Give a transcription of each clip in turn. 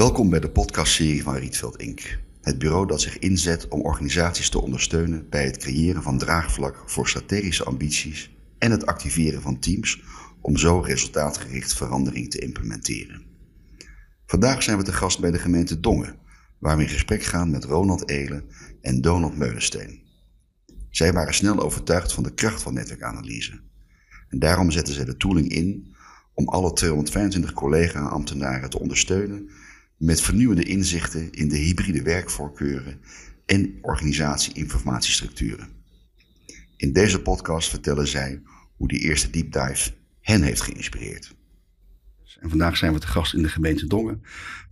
Welkom bij de podcastserie van Rietveld Inc. Het bureau dat zich inzet om organisaties te ondersteunen bij het creëren van draagvlak voor strategische ambities en het activeren van teams om zo resultaatgericht verandering te implementeren. Vandaag zijn we te gast bij de gemeente Dongen, waar we in gesprek gaan met Ronald Elen en Donald Meulensteen. Zij waren snel overtuigd van de kracht van netwerkanalyse. En daarom zetten zij de tooling in om alle 225 collega-ambtenaren te ondersteunen met vernieuwende inzichten in de hybride werkvoorkeuren en organisatie-informatiestructuren. In deze podcast vertellen zij hoe die eerste deep dive hen heeft geïnspireerd. En vandaag zijn we te gast in de gemeente Dongen,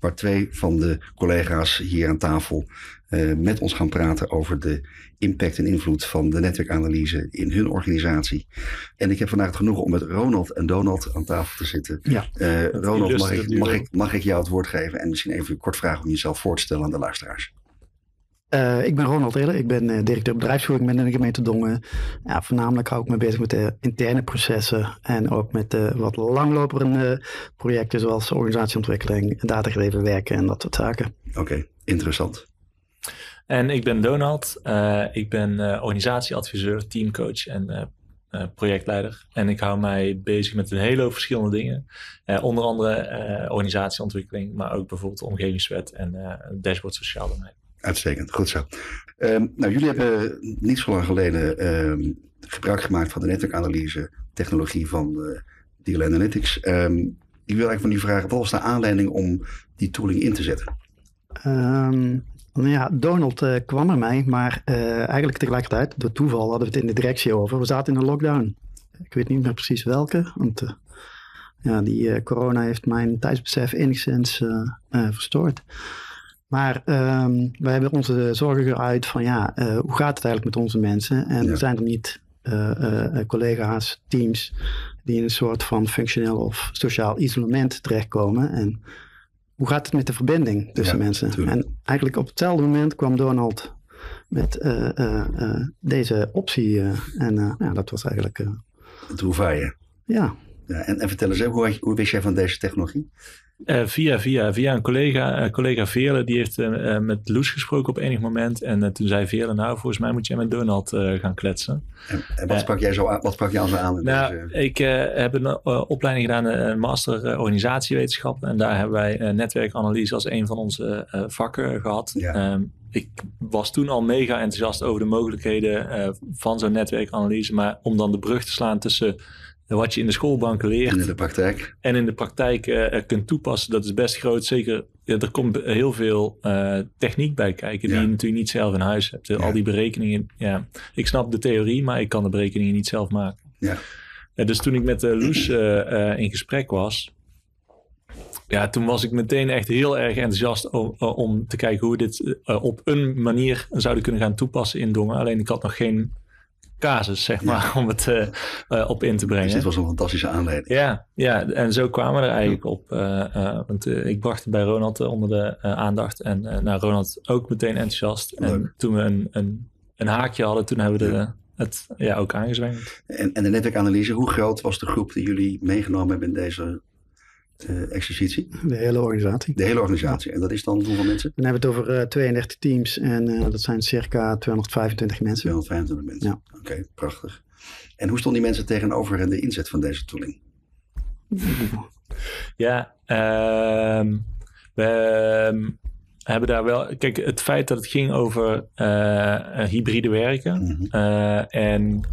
waar twee van de collega's hier aan tafel uh, met ons gaan praten over de impact en invloed van de netwerkanalyse in hun organisatie. En ik heb vandaag het genoegen om met Ronald en Donald aan tafel te zitten. Ja, uh, Ronald, mag ik, mag, ik, mag ik jou het woord geven en misschien even kort vragen om jezelf voor te stellen aan de luisteraars? Uh, ik ben Ronald Hiller, ik ben uh, directeur bedrijfsvoering binnen de gemeente Dongen. Ja, voornamelijk hou ik me bezig met de interne processen en ook met de wat langlopende projecten zoals organisatieontwikkeling, datagedreven werken en dat soort zaken. Oké, interessant. En ik ben Donald, uh, ik ben organisatieadviseur, teamcoach en projectleider. En ik hou mij bezig met een hele hoop verschillende dingen. onder andere organisatieontwikkeling, maar ook bijvoorbeeld de omgevingswet en dashboard sociaal domein. Uitstekend, goed zo. Um, nou, jullie hebben niet zo lang geleden um, gebruik gemaakt van de netwerkanalyse technologie van uh, Analytics. Um, ik wil eigenlijk van u vragen, wat was de aanleiding om die tooling in te zetten? nou ja, Donald uh, kwam er mij, maar uh, eigenlijk tegelijkertijd, door toeval hadden we het in de directie over. We zaten in een lockdown. Ik weet niet meer precies welke, want ja, die corona heeft mijn tijdsbesef enigszins verstoord. Maar um, wij hebben onze zorgen geuit van ja, uh, hoe gaat het eigenlijk met onze mensen? En ja. zijn er niet uh, uh, collega's, teams die in een soort van functioneel of sociaal isolement terechtkomen? En hoe gaat het met de verbinding tussen ja, mensen? Tuurlijk. En eigenlijk op hetzelfde moment kwam Donald met deze optie. en ja, dat was eigenlijk... het hoevaje. Ja. Ja en, en vertel eens, hoe, hoe wist jij van deze technologie? Uh, via, via, via een collega, uh, collega Veerle, die heeft uh, met Loes gesproken op enig moment. En toen zei Veerle, nou, volgens mij moet jij met Donald gaan kletsen. En, en wat, sprak jij zo aan, wat sprak jou zo aan? Nou, deze... ik heb een opleiding gedaan, een master organisatiewetenschap. En daar hebben wij netwerkanalyse als een van onze vakken gehad. Ja. Um, ik was toen al mega enthousiast over de mogelijkheden van zo'n netwerkanalyse. Maar om dan de brug te slaan tussen wat je in de schoolbanken leert. En in de praktijk. En in de praktijk uh, kunt toepassen, dat is best groot. Zeker, ja, er komt heel veel uh, techniek bij kijken, die je natuurlijk niet zelf in huis hebt. Ja. Al die berekeningen, ja. Ik snap de theorie, maar ik kan de berekeningen niet zelf maken. Ja. dus toen ik met Loes in gesprek was, ja, toen was ik meteen echt heel erg enthousiast om, om te kijken hoe we dit op een manier zouden kunnen gaan toepassen in Dongen. Alleen ik had nog geen casus, zeg maar, om het uh, uh, op in te brengen. Dus dit was een fantastische aanleiding. Ja, ja en zo kwamen we er eigenlijk op. Uh, want ik bracht het bij Ronald onder de aandacht. En nou, Ronald ook meteen enthousiast. Leuk. En toen we een, een, een, haakje hadden, toen hebben we de, ja. het ja, ook aangezwengeld. En, en de netwerkanalyse, hoe groot was de groep die jullie meegenomen hebben in deze uh, exercitie? De hele organisatie. De hele organisatie. En dat is dan hoeveel mensen? Dan hebben we het over uh, 32 teams en uh, dat zijn circa 225 mensen. 225 mensen. Ja. Oké, okay, prachtig. En hoe stonden die mensen tegenover de inzet van deze tooling? Ja, um, we um, hebben daar wel. Kijk, het feit dat het ging over uh, hybride werken mm -hmm. en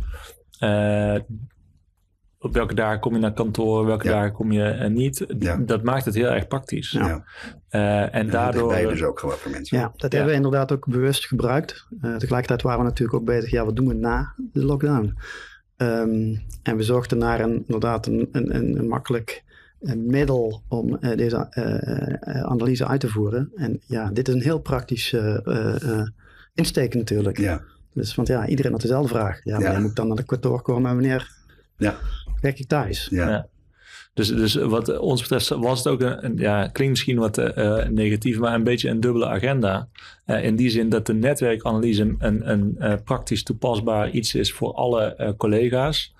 op welke dagen kom je naar kantoor, welke ja. dagen kom je uh, niet. Ja. Dat maakt het heel erg praktisch. Ja. Uh, en, daardoor. Dat dus ook gewoon voor mensen. Ja, dat hebben we inderdaad ook bewust gebruikt. Uh, tegelijkertijd waren we natuurlijk ook bezig, ja, wat doen we na de lockdown? Um, en we zochten naar een, inderdaad een, een, een, een makkelijk een middel om deze analyse uit te voeren. En ja, dit is een heel praktisch insteek natuurlijk. Ja. Dus, want ja, iedereen had dezelfde vraag. Ja, wanneer moet ik dan naar de kantoor komen en wanneer ja. Werk ik thuis? Ja. ja. Dus, dus wat ons betreft was het ook een, een ja, klinkt misschien wat uh, negatief, maar een beetje een dubbele agenda. Uh, in die zin dat de netwerkanalyse een, een, een uh, praktisch toepasbaar iets is voor alle collega's.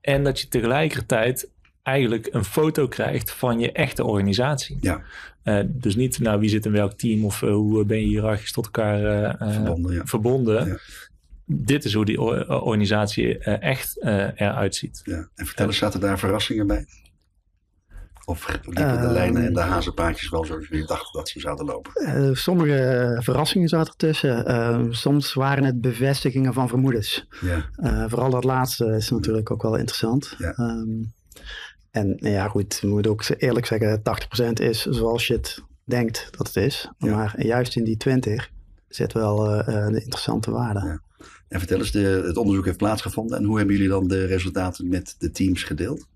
En dat je tegelijkertijd eigenlijk een foto krijgt van je echte organisatie. Ja. Uh, dus niet, nou, wie zit in welk team of uh, hoe ben je hiërarchisch tot elkaar uh, verbonden. Ja. verbonden. Ja. Dit is hoe die organisatie echt eruit ziet. Ja. En vertel eens, zaten daar verrassingen bij? Of liepen de lijnen en de hazenpaadjes wel zoals jullie dachten dat ze zouden lopen? sommige verrassingen zaten ertussen. soms waren het bevestigingen van vermoedens. Ja. vooral dat laatste is natuurlijk ook wel interessant. Ja. Um, en nou ja, goed, we moeten ook eerlijk zeggen, 80% is zoals je het denkt dat het is. Ja. Maar juist in die 20 zit wel uh, een interessante waarde. En vertel eens, de, het onderzoek heeft plaatsgevonden. En hoe hebben jullie dan de resultaten met de teams gedeeld?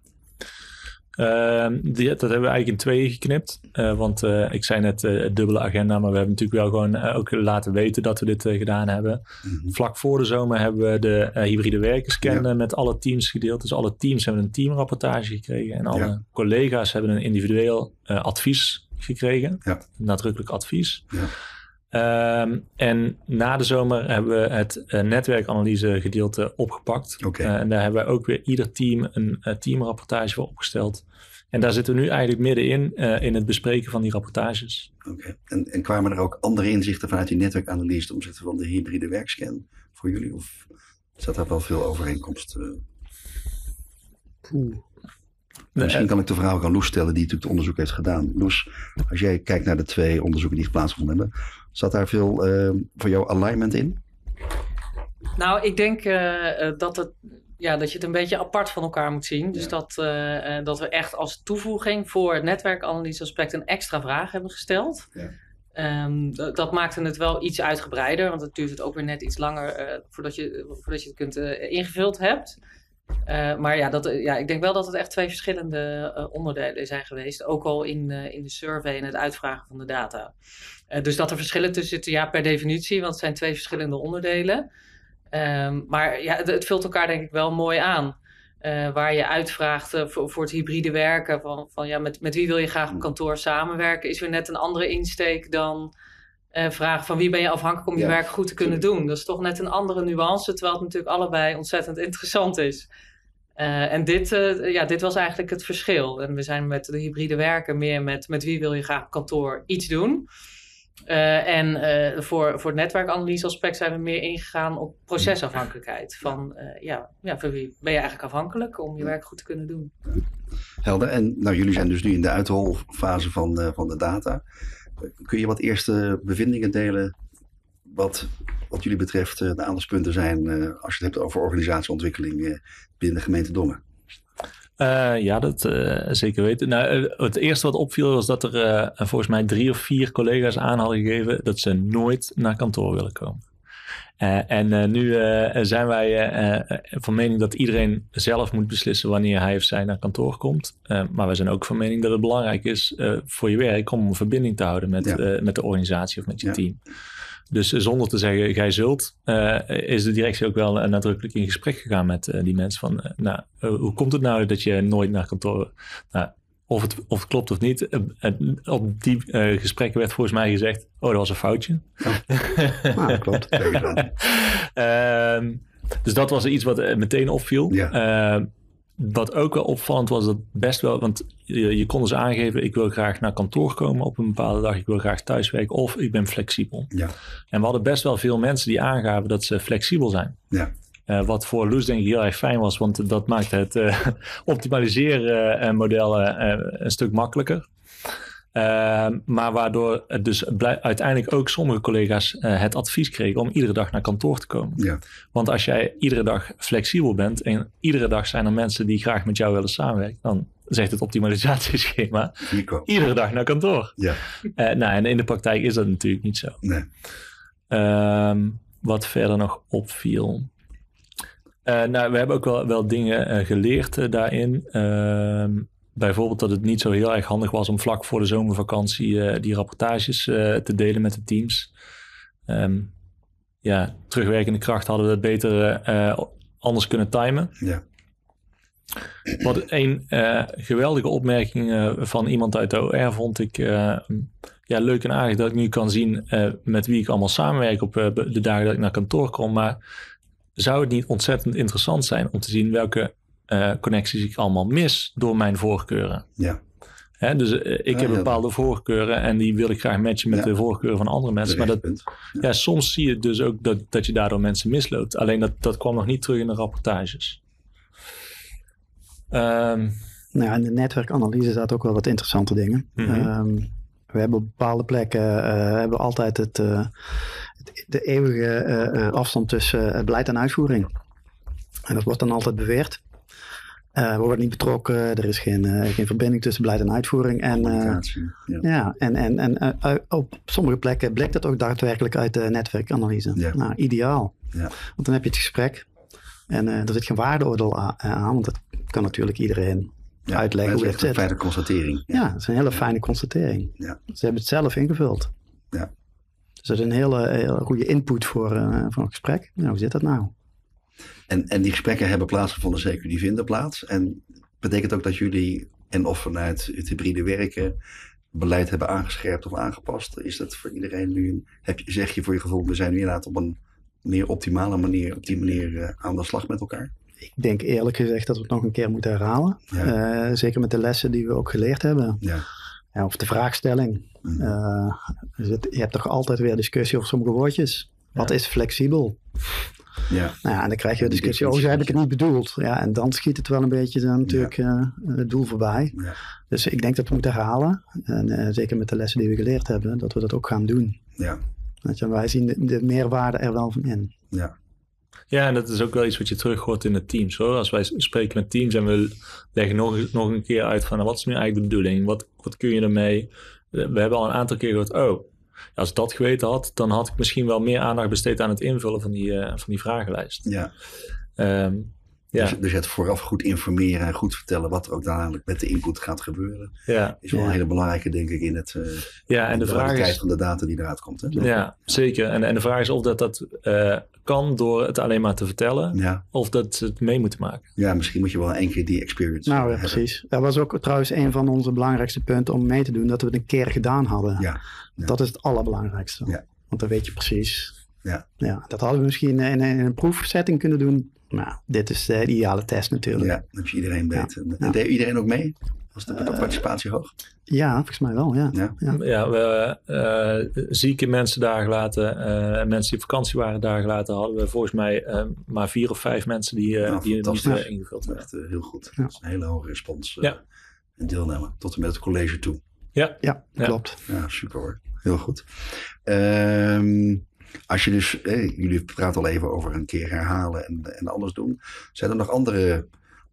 Uh, die, dat hebben we eigenlijk in tweeën geknipt. Uh, want uh, ik zei net uh, dubbele agenda, maar we hebben natuurlijk wel gewoon ook laten weten dat we dit gedaan hebben. Mm -hmm. Vlak voor de zomer hebben we de hybride werkerscan ja. met alle teams gedeeld. Dus alle teams hebben een teamrapportage gekregen. En alle Ja. collega's hebben een individueel advies gekregen. Ja. Nadrukkelijk advies. Ja. Um, en na de zomer hebben we het uh, netwerkanalyse gedeelte opgepakt. Okay. Uh, en daar hebben we ook weer ieder team een uh, teamrapportage voor opgesteld. En daar zitten we nu eigenlijk middenin in het bespreken van die rapportages. Oké. Okay. En, en, kwamen er ook andere inzichten vanuit die netwerkanalyse ten opzichte van de hybride werkscan voor jullie? Of zat daar wel veel overeenkomst? Misschien kan ik de vraag ook aan Loes stellen, die natuurlijk het onderzoek heeft gedaan. Loes, als jij kijkt naar de twee onderzoeken die plaatsgevonden hebben, zat daar veel uh, voor jou alignment in? Nou, ik denk uh, dat, het, ja, dat je het een beetje apart van elkaar moet zien. Dus Ja. dat, dat we echt als toevoeging voor het netwerkanalyseaspect een extra vraag hebben gesteld. Ja. Um, dat, dat maakte het wel iets uitgebreider, want het duurt het ook weer net iets langer voordat, je, voordat je het kunt ingevuld hebt. Uh, maar ja, dat, ja, ik denk wel dat het echt twee verschillende uh, onderdelen zijn geweest. Ook al in, uh, in de survey en het uitvragen van de data. dus dat er verschillen tussen zitten, ja, per definitie, want het zijn twee verschillende onderdelen. Um, maar ja, het, het, vult elkaar denk ik wel mooi aan. waar je uitvraagt voor, voor, het hybride werken, van, van ja, met, met wie wil je graag op kantoor samenwerken, is weer net een andere insteek dan vragen van wie ben je afhankelijk om je Ja, werk goed te kunnen doen. Dat is toch net een andere nuance, terwijl het natuurlijk allebei ontzettend interessant is. Uh, en dit, uh, ja, dit was eigenlijk het verschil. En we zijn met de hybride werken meer met, met wie wil je graag op kantoor iets doen. Uh, en voor, voor het netwerkanalyse aspect zijn we meer ingegaan op procesafhankelijkheid. Van ja, ja, voor wie ben je eigenlijk afhankelijk om je werk goed te kunnen doen. Helder. En nou, jullie zijn dus nu in de uitholfase van, van de data. Kun je wat eerste bevindingen delen wat, wat jullie betreft de aandachtspunten zijn als je het hebt over organisatieontwikkeling binnen de gemeente Dongen? Ja, dat zeker weten. Nou, het eerste wat opviel was dat er volgens mij drie of vier collega's aan hadden gegeven dat ze nooit naar kantoor willen komen. En nu zijn wij van mening dat iedereen zelf moet beslissen wanneer hij of zij naar kantoor komt. maar we zijn ook van mening dat het belangrijk is voor je werk om een verbinding te houden met, Ja. met de organisatie of met je Ja. team. Dus zonder te zeggen, gij zult, is de directie ook wel nadrukkelijk in gesprek gegaan met die mensen. Van, nou, hoe komt het nou dat je nooit naar kantoor... Nou, of, het, of het klopt of niet. op die gesprekken werd volgens mij gezegd, oh, dat was een foutje. Dat klopt. Ehm, dus dat was iets wat meteen opviel. Ja. Ehm, wat ook wel opvallend was, dat best wel, want je, je kon dus aangeven, ik wil graag naar kantoor komen op een bepaalde dag, ik wil graag thuiswerken of ik ben flexibel. Ja. En we hadden best wel veel mensen die aangaven dat ze flexibel zijn. Ja. Uh, wat voor Loes denk ik heel erg fijn was, want dat maakt het uh, optimaliseren uh, model een stuk makkelijker. Uh, maar waardoor het dus uiteindelijk ook sommige collega's het advies kregen om iedere dag naar kantoor te komen. Ja. Want als jij iedere dag flexibel bent en iedere dag zijn er mensen die graag met jou willen samenwerken, dan zegt het optimalisatieschema iedere dag naar kantoor. Ja. Uh, nou, en in de praktijk is dat natuurlijk niet zo. Nee. wat verder nog opviel. Nou, we hebben ook wel, wel dingen geleerd daarin bijvoorbeeld dat het niet zo heel erg handig was om vlak voor de zomervakantie die rapportages te delen met de teams. Um, ja, terugwerkende kracht hadden we het beter anders kunnen timen. Ja. Wat een geweldige opmerking van iemand uit de OR vond ik ja, leuk en aardig dat ik nu kan zien met wie ik allemaal samenwerk op de dagen dat ik naar kantoor kom. Maar zou het niet ontzettend interessant zijn om te zien welke eh, connecties ik allemaal mis door mijn voorkeuren? Ja. Hè, dus eh, ik Ja, heb ja. bepaalde voorkeuren en die wil ik graag matchen met Ja. de voorkeuren van andere mensen. Maar dat, ja, soms zie je dus ook dat, dat je daardoor mensen misloopt. Alleen dat, dat kwam nog niet terug in de rapportages. Ehm, Nou ja, in de netwerkanalyse zaten ook wel wat interessante dingen. Ehm, we hebben op bepaalde plekken eh, hebben we altijd het, eh, het- de eeuwige eh, eh, afstand tussen eh, beleid en uitvoering. En dat wordt dan altijd beweerd. Eh, we worden niet betrokken, er is geen, eh, geen verbinding tussen beleid en uitvoering. En, eh. Ja. ja, en, en, en eh, op sommige plekken blijkt dat ook daadwerkelijk uit de netwerkanalyse. Ja. Nou, ideaal. Ja. Want dan heb je het gesprek. En eh, er zit geen waardeoordeel aan, want dat kan natuurlijk iedereen Ja, uitleggen dat hoe is dat echt een zit. fijne constatering. Ja, dat is een hele fijne constatering. Ja. Ze hebben het zelf ingevuld. Ja. Dus dat is een hele, hele goede input voor, eh, voor een gesprek. Nou, hoe zit dat nou? En, en die gesprekken hebben plaatsgevonden, zeker die vinden plaats. En betekent ook dat jullie, en of vanuit het hybride werken, beleid hebben aangescherpt of aangepast? Is dat voor iedereen nu, een- heb je, zeg je voor je gevoel, we zijn nu inderdaad op een meer optimale manier, op die manier eh, aan de slag met elkaar? Ik denk eerlijk gezegd dat we het nog een keer moeten herhalen. Ja. Eh, zeker met de lessen die we ook geleerd hebben. Ja. Ja, of de vraagstelling. Mhm. Eh, dus het- je hebt toch altijd weer discussie over sommige woordjes. Wat is flexibel? ja. Nou ja, en dan krijg je Die discussie, oh, zo heb ik het niet bedoeld. Ja, en dan schiet het wel een beetje dan natuurlijk eh, het doel voorbij. Dus ik denk dat we moeten herhalen. En zeker met de lessen die we geleerd hebben, dat we dat ook gaan doen. Ja. Je, wij zien de, de meerwaarde er wel van in. Ja. Ja, en dat is ook wel iets wat je terug hoort in de teams. Hoor. Als wij spreken met teams en we leggen nog, nog een keer uit van nou, wat is nu eigenlijk de bedoeling? Wat, wat kun je ermee? Eh, We hebben al een aantal keer gehoord, oh, als ik dat geweten had, dan had ik misschien wel meer aandacht besteed aan het invullen van die, eh, van die vragenlijst. ja. Ehm, ja, Dus, dus het vooraf goed informeren en goed vertellen wat er ook dadelijk met de input gaat gebeuren, ja, is wel Ja. een hele belangrijke, denk ik, in het uh, ja, en de vraag is, van de data die eruit komt. Hè? Ja, zeker. En, en de vraag is of dat dat eh, kan door het alleen maar te vertellen, Ja. of dat ze het mee moeten maken. ja, misschien moet je wel één keer die experience Nou, ja, hebben. precies. Dat was ook trouwens een van onze belangrijkste punten om mee te doen, dat we het een keer gedaan hadden. Ja. Ja. Dat is het allerbelangrijkste. Ja. Want dan weet je precies. Ja. Ja, dat hadden we misschien in, in een proefsetting kunnen doen. Nou, dit is de ideale test natuurlijk. Ja, dan heb je iedereen Ja. en deed iedereen ook mee? Was de participatie hoog? Ja, volgens mij wel, ja. Ja. Ja. Ja, we eh, zieke mensen daar gelaten, eh, en mensen die op vakantie waren daar gelaten, hadden we volgens mij eh, maar vier of vijf mensen die, eh Nou, die het niet ingevuld hebben. Echt heel goed. Ja. Dat is een hele hoge respons. eh, Ja. En deelname. Tot en met het college toe. Ja, Ja, Ja. klopt. Ja, super hoor. Heel goed. Ehm, als je dus, eh, jullie praten al even over een keer herhalen en, en anders doen. Zijn er nog andere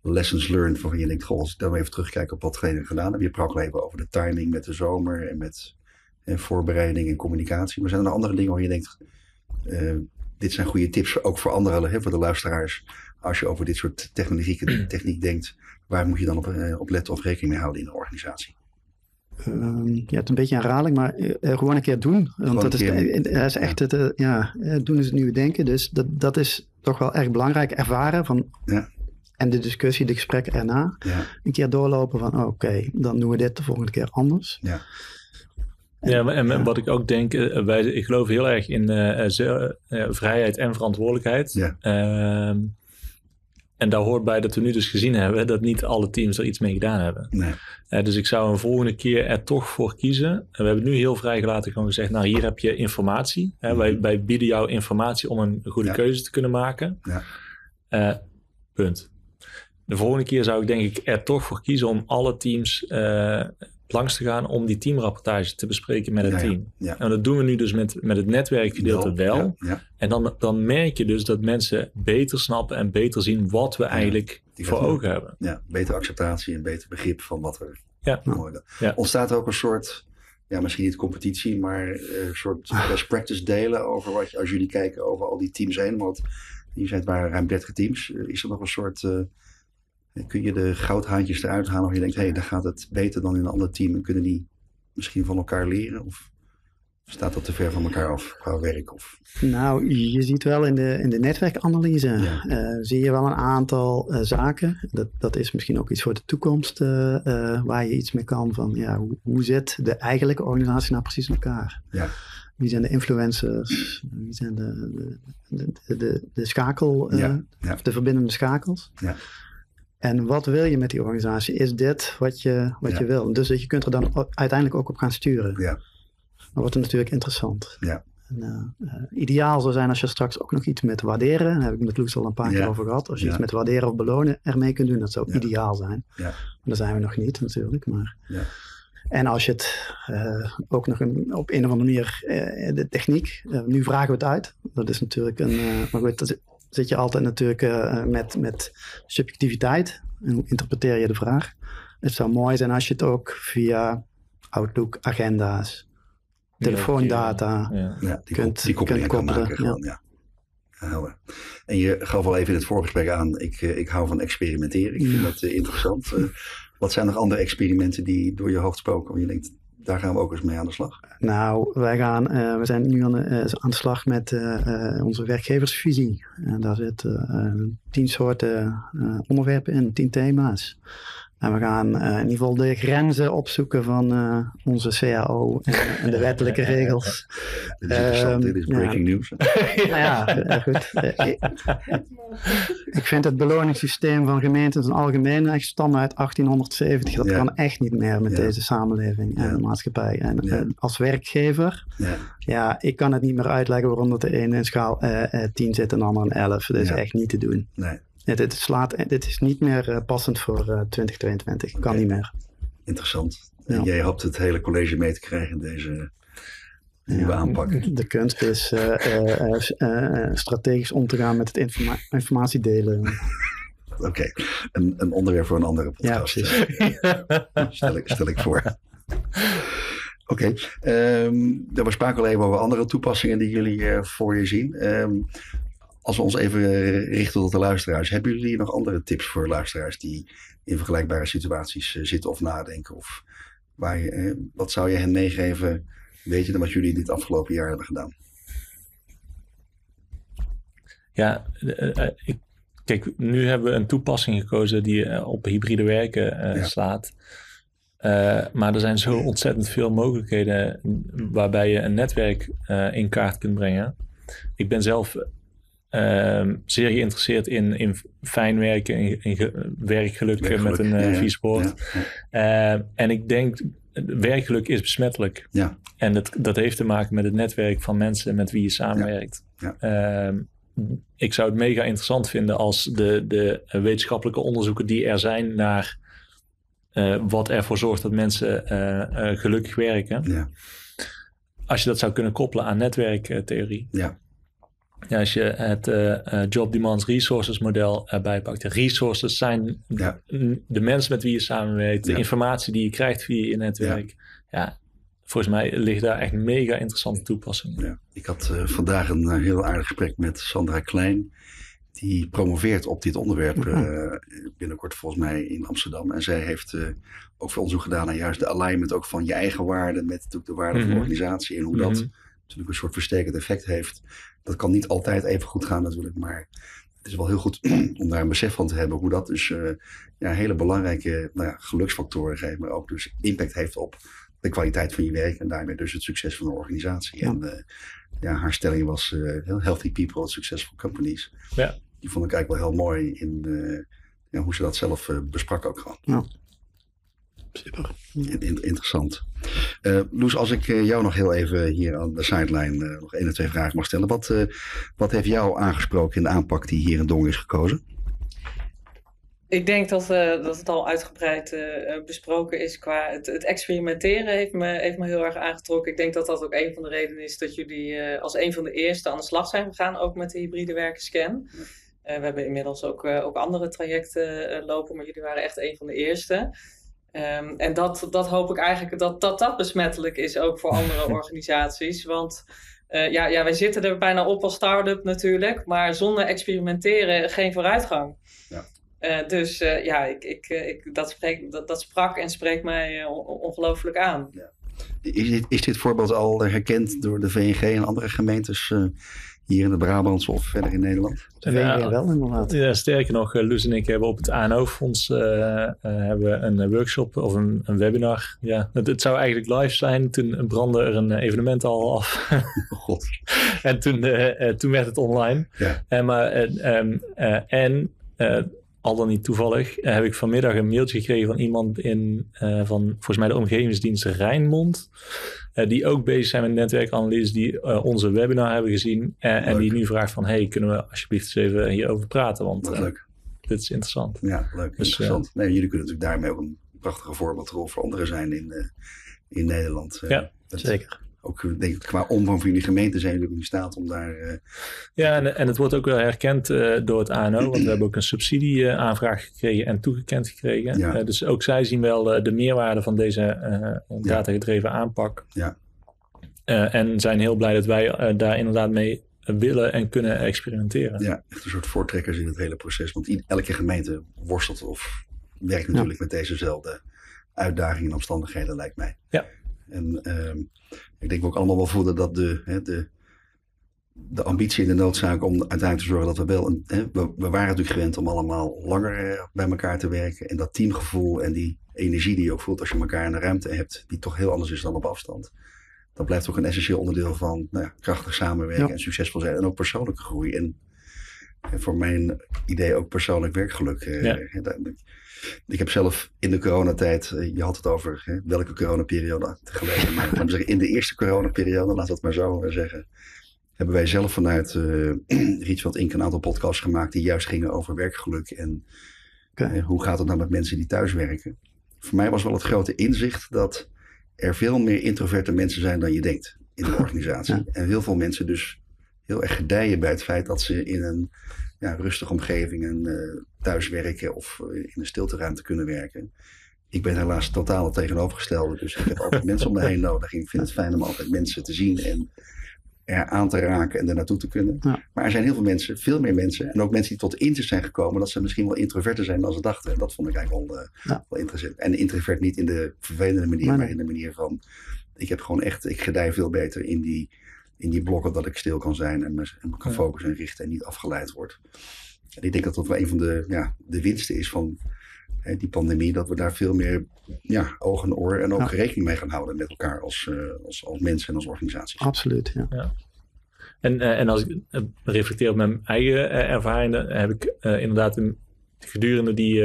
lessons learned waarvan je denkt, goh, als ik dan even terugkijk op wat we gedaan hebben. Je praat al even over de timing met de zomer en met eh, voorbereiding en communicatie. Maar zijn er nog andere dingen waar je denkt, eh, dit zijn goede tips ook voor anderen, hè, voor de luisteraars. Als je over dit soort technologie, techniek denkt, waar moet je dan op, eh, op letten of rekening mee houden in een organisatie? Ehm, ja, het is een beetje een herhaling, maar eh, gewoon een keer doen. Want dat is, dat is echt het, ja, eh, doen is het nieuwe denken. Dus dat, dat is toch wel erg belangrijk. Ervaren van, Ja. En de discussie, de gesprekken erna. Ja, Een keer doorlopen van, oh, oké, dan doen we dit de volgende keer anders. ja, en Ja. wat ik ook denk, eh, wij, ik geloof heel erg in eh, ze- eh, vrijheid en verantwoordelijkheid. Ja. Ehm, en daar hoort bij dat we nu dus gezien hebben dat niet alle teams er iets mee gedaan hebben. nee. Dus ik zou een volgende keer er toch voor kiezen. En we hebben nu heel vrijgelaten gewoon gezegd, nou hier heb je informatie. Hè, wij, wij bieden jou informatie om een goede Ja. keuze te kunnen maken. Ja. Eh, punt. De volgende keer zou ik denk ik er toch voor kiezen om alle teams eh, langs te gaan om die teamrapportage te bespreken met het Ja, team. Ja. En dat doen we nu dus met, met het netwerkgedeelte wel. Ja. En dan, dan merk je dus dat mensen beter snappen en beter zien wat we eigenlijk voor ogen hebben. ja, beter acceptatie en beter begrip van wat er Ja. Ja. Ontstaat er ook een soort, ja, misschien niet competitie, maar eh, een soort best practice delen over wat je, als jullie kijken over al die teams heen. Want je zei het waren ruim 30 teams. Eh, Is er nog een soort, kun je de goudhaantjes eruit halen of je denkt, hé, hey, dan gaat het beter dan in een ander team en kunnen die misschien van elkaar leren? Of staat dat te ver van elkaar af qua werk? Of, Nou, je ziet wel in de, in de netwerkanalyse, Ja. eh, zie je wel een aantal eh, zaken. Dat, dat is misschien ook iets voor de toekomst eh, waar je iets mee kan van, ja, hoe, hoe zit de eigenlijke organisatie nou precies in elkaar? Ja. Wie zijn de influencers? Wie zijn de, de, de, de, de schakel, Ja, de verbindende schakels? Ja. En wat wil je met die organisatie? Is dit wat je, wat Ja. je wil? Dus je kunt er dan uiteindelijk ook op gaan sturen. Ja. Dan wordt het natuurlijk interessant. Ja. En, eh, eh, ideaal zou zijn als je straks ook nog iets met waarderen, daar heb ik met Loes al een paar Ja. keer over gehad. Als je Ja. iets met waarderen of belonen ermee kunt doen, dat zou ideaal zijn. Ja. Maar daar zijn we nog niet natuurlijk. Maar... Ja. En als je het eh, ook nog een, op een of andere manier, de techniek, nu vragen we het uit. Dat is natuurlijk een, maar goed, dat zit je altijd natuurlijk eh, met, met subjectiviteit. En hoe interpreteer je de vraag? Het zou mooi zijn als je het ook via Outlook, agenda's, telefoondata. Ja. Ja, die, Kunt- die kunt koppelen, maken. Gewoon, ja. En je gaf al even in het voorgesprek aan, ik, eh, ik hou van experimenteren. Ik vind Ja. dat eh, interessant. Wat zijn nog andere experimenten die door je hoofd spoken? Waar je denkt, daar gaan we ook eens mee aan de slag. Nou, wij gaan, eh, we zijn nu aan de, eh, aan de slag met eh, onze werkgeversvisie. En daar zitten tien soorten onderwerpen in, tien thema's. En we gaan eh, in ieder geval de grenzen opzoeken van eh, onze CAO en, en de wettelijke regels. Dit is interessant, Ehm, dit is ja. breaking news. nou ja, goed. Ik, vind het beloningssysteem van gemeenten in het algemeen echt stammen uit 1870. Dat Ja. kan echt niet meer met Ja. deze samenleving en Ja. maatschappij. En Ja. eh, als werkgever Ja, ja, ik kan het niet meer uitleggen waarom dat de ene in schaal eh, eh, 10 zit en de andere in 11. Dat is Ja. echt niet te doen. nee, Dit, dit, slaat, dit is niet meer eh, passend voor eh, 2022. Kan Oké. niet meer. interessant. En Ja. jij hoopt het hele college mee te krijgen in deze nieuwe Ja, aanpak. De kunst is eh, eh, eh, eh, eh, strategisch om te gaan met het informa informatie delen. Oké, een, een onderwerp voor een andere Ja, podcast. precies. stel, ik, stel ik voor. Oké, ehm, we spraken al even over andere toepassingen die jullie eh, voor je zien. Ehm, als we ons even eh, richten tot de luisteraars, hebben jullie nog andere tips voor luisteraars die in vergelijkbare situaties eh, zitten of nadenken? Of waar je, eh, wat zou je hen meegeven, weet je dan wat jullie dit afgelopen jaar hebben gedaan? Ja, ik, kijk, nu hebben we een toepassing gekozen die op hybride werken Ja. slaat. Maar er zijn zo ontzettend veel mogelijkheden waarbij je een netwerk in kaart kunt brengen. Ik ben zelf ehm, zeer geïnteresseerd in, in fijn werken, in, in ge- werkgeluk, met een uh, vies woord. ja, ja. Eh, en ik denk, werkgeluk is besmettelijk. Ja. En dat, dat heeft te maken met het netwerk van mensen met wie je samenwerkt. Ehm, ik zou het mega interessant vinden als de, de wetenschappelijke onderzoeken die er zijn naar eh, wat ervoor zorgt dat mensen eh, gelukkig werken. Ja. Als je dat zou kunnen koppelen aan netwerktheorie. Ja. Ja, als je het eh, eh, Job Demands Resources model erbij pakt. De resources zijn Ja. de mensen met wie je samenwerkt, de Ja. informatie die je krijgt via je netwerk. Ja. volgens mij liggen daar echt mega interessante toepassingen. Ja. Ik had eh, vandaag een heel aardig gesprek met Sandra Klein. Die promoveert op dit onderwerp eh, binnenkort volgens mij in Amsterdam. En zij heeft ook veel onderzoek gedaan naar juist de alignment ook van je eigen waarden met natuurlijk de waarde van de Mhm. organisatie. En hoe dat Mhm. Natuurlijk een soort verstekend effect heeft. Dat kan niet altijd even goed gaan natuurlijk, maar het is wel heel goed om daar een besef van te hebben. Hoe dat dus eh, ja, hele belangrijke nou ja, geluksfactoren geeft, maar ook dus impact heeft op de kwaliteit van je werk en daarmee dus het succes van de organisatie. Ja. En eh, ja, haar stelling was eh, healthy people, successful companies. Ja. Die vond ik eigenlijk wel heel mooi in ja, hoe ze dat zelf besprak ook gewoon. Super. In- in- interessant. Eh Loes, als ik eh, jou nog heel even hier aan de sideline eh, nog één of twee vragen mag stellen. Wat, wat heeft jou aangesproken in de aanpak die hier in Dongen is gekozen? Ik denk dat, dat het al uitgebreid besproken is qua het, het experimenteren heeft me, heeft me heel erg aangetrokken. Ik denk dat dat ook een van de redenen is dat jullie als een van de eerste aan de slag zijn gegaan, ook met de hybride werkenscan. We hebben inmiddels ook, ook andere trajecten lopen, maar jullie waren echt een van de eerste. Ehm, en dat, dat hoop ik eigenlijk dat, dat dat besmettelijk is ook voor andere organisaties. Want eh, ja, ja, wij zitten er bijna op als start-up natuurlijk, maar zonder experimenteren geen vooruitgang. Ja. Eh, dus eh, ja, ik, ik, ik, dat, spreek, dat, dat sprak en spreekt mij on- ongelooflijk aan. Is dit, is dit voorbeeld al herkend door de VNG en andere gemeentes hier in de Brabantse of verder in Nederland? De VNG wel inderdaad. Ja, sterker nog, eh, Loes en ik hebben op het ANO-fonds eh, eh, hebben we een workshop of een, een webinar. Ja, het, het zou eigenlijk live zijn. Toen brandde er een evenement al af. Oh god. en toen, toen werd het online. Ja. En, maar, ehm, eh, en eh, al dan niet toevallig, heb ik vanmiddag een mailtje gekregen van iemand in, eh, van volgens mij de omgevingsdienst Rijnmond. Eh, die ook bezig zijn met netwerkanalyse, die eh, onze webinar hebben gezien. eh, en die nu vraagt van, hey, kunnen we alsjeblieft eens even hierover praten? Want dit is interessant. Ja, leuk. Dus, interessant. nee, jullie kunnen natuurlijk daarmee ook een prachtige voorbeeldrol voor anderen zijn in, in Nederland. Ja, dat- Zeker. Ook denk ik qua omvang van jullie gemeente zijn jullie in staat om daar... eh, Ja, en, en het wordt ook wel herkend eh, door het ANO, want we hebben ook een subsidieaanvraag gekregen en toegekend gekregen. Ja. Eh, dus ook zij zien wel de meerwaarde van deze datagedreven aanpak. Ja. En zijn heel blij dat wij daar inderdaad mee willen en kunnen experimenteren. ja, echt een soort voortrekkers in het hele proces. Want elke gemeente worstelt of werkt natuurlijk met dezezelfde uitdagingen en omstandigheden, lijkt mij. Ja. En ehm, ik denk we ook allemaal wel voelen dat de, hè, de, de ambitie en de noodzaak om uiteindelijk te zorgen dat we wel... Een, hè, we, we waren natuurlijk gewend om allemaal langer eh, bij elkaar te werken. En dat teamgevoel en die energie die je ook voelt als je elkaar in de ruimte hebt, die toch heel anders is dan op afstand. Dat blijft ook een essentieel onderdeel van nou ja, krachtig samenwerken Ja. en succesvol zijn. En ook persoonlijke groei. En, en voor mijn idee ook persoonlijk werkgeluk. eh, Ja. Ik heb zelf in de coronatijd, eh, je had het over hè, welke coronaperiode geleden. Maar laten we zeggen, in de eerste coronaperiode, laten we het maar zo eh, zeggen. Hebben wij zelf vanuit eh Rietveld Inc. een aantal podcasts gemaakt die juist gingen over werkgeluk. En hoe gaat het nou met mensen die thuis werken. Voor mij was wel het grote inzicht dat er veel meer introverte mensen zijn dan je denkt in de organisatie. Ja. En heel veel mensen dus heel erg gedijen bij het feit dat ze in een ja, rustige omgeving en eh, thuis werken of eh, in een stilteruimte kunnen werken. Ik ben helaas totaal het tegenovergestelde, dus ik heb altijd mensen om me heen nodig. Ik vind het fijn om altijd mensen te zien en er aan te raken en er naartoe te kunnen. Ja. Maar er zijn heel veel mensen, veel meer mensen, en ook mensen die tot inzicht zijn gekomen dat ze misschien wel introverter zijn dan ze dachten. En dat vond ik eigenlijk wel, eh, Ja. wel interessant. En introvert niet in de vervelende manier, maar in de manier van, ik heb gewoon echt, ik gedij veel beter in die, in die blokken dat ik stil kan zijn en me, en me kan Ja. focussen en richten en niet afgeleid word. En ik denk dat dat wel een van de, ja, de winsten is van hè, die pandemie, dat we daar veel meer ja, oog en oor en ook Ja. rekening mee gaan houden met elkaar als, eh, als, als mensen en als organisaties. Absoluut, ja. En, eh, en als ik eh, reflecteer op mijn eigen ervaringen, heb ik eh, inderdaad een, gedurende die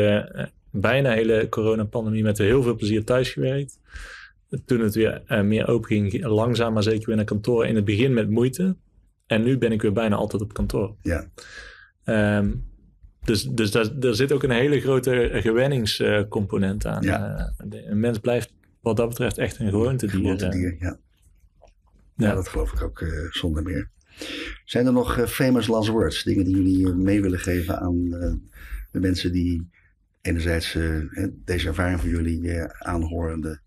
bijna hele coronapandemie met heel veel plezier thuis gewerkt. Toen het weer eh, meer open ging, ging langzaam maar zeker weer naar kantoor. In het begin met moeite. En nu ben ik weer bijna altijd op kantoor. Ja. Ehm, dus dus daar, daar zit ook een hele grote gewenningscomponent aan. Ja. Eh, een mens blijft wat dat betreft echt een gewoontedier. Gewoonte eh. dier, ja. Ja, Ja. dat geloof ik ook eh, zonder meer. Zijn er nog eh, famous last words? Dingen die jullie eh, mee willen geven aan eh, de mensen die enerzijds eh, deze ervaring van jullie eh, aanhorende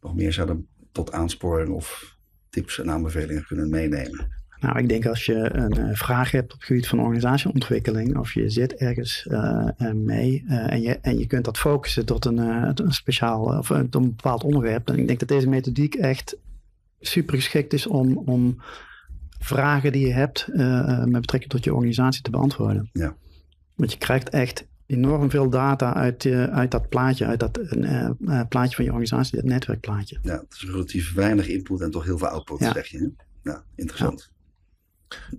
nog meer zouden tot aansporing of tips en aanbevelingen kunnen meenemen? Nou, ik denk als je een eh, vraag hebt op het gebied van organisatieontwikkeling, of je zit ergens eh, eh, mee en, je, en je kunt dat focussen tot een, een speciaal of eh, tot een bepaald onderwerp, dan ik denk dat deze methodiek echt super geschikt is om, om vragen die je hebt met betrekking tot je organisatie te beantwoorden. Ja. Want je krijgt echt enorm veel data uit, uit dat plaatje, uit dat plaatje van je organisatie, dat netwerkplaatje. Ja, het is relatief weinig input en toch heel veel output, Ja. zeg je. Hè? Ja, interessant. Ja,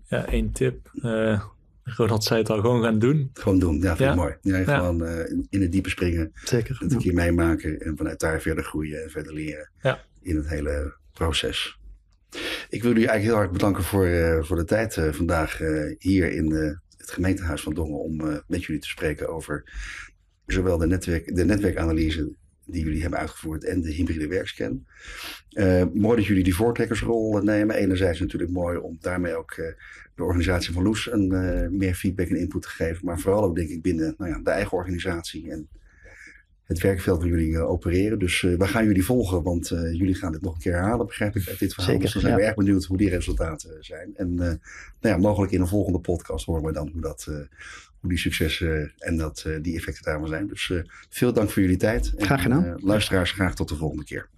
één tip. Eh Ronald zei het al, gewoon gaan doen. Gewoon doen, ja, vind Ja. ik mooi. Ja, Ja. Gewoon eh, in- in het diepe springen, Zeker. het een keer meemaken en vanuit daar verder groeien en verder leren Ja. in het hele proces. Ik wil jullie eigenlijk heel hard bedanken voor, eh, voor de tijd eh, vandaag eh, hier in het gemeentehuis van Dongen om eh, met jullie te spreken over zowel de, netwerk, de netwerkanalyse die jullie hebben uitgevoerd en de hybride werkscan. Eh, mooi dat jullie die voortrekkersrol eh, nemen. Enerzijds natuurlijk mooi om daarmee ook eh, de organisatie van Loes een, meer feedback en input te geven. Maar vooral ook denk ik binnen nou ja, de eigen organisatie en het werkveld waar jullie eh, opereren. Dus eh, we gaan jullie volgen, want eh, jullie gaan dit nog een keer herhalen, begrijp ik, uit dit verhaal. Zeker, dus dan zijn we ja. erg benieuwd hoe die resultaten zijn. En nou ja, mogelijk in een volgende podcast horen we dan hoe, dat, hoe die successen en dat, die effecten daarvan zijn. Dus veel dank voor jullie tijd. En, Graag gedaan. luisteraars, graag tot de volgende keer.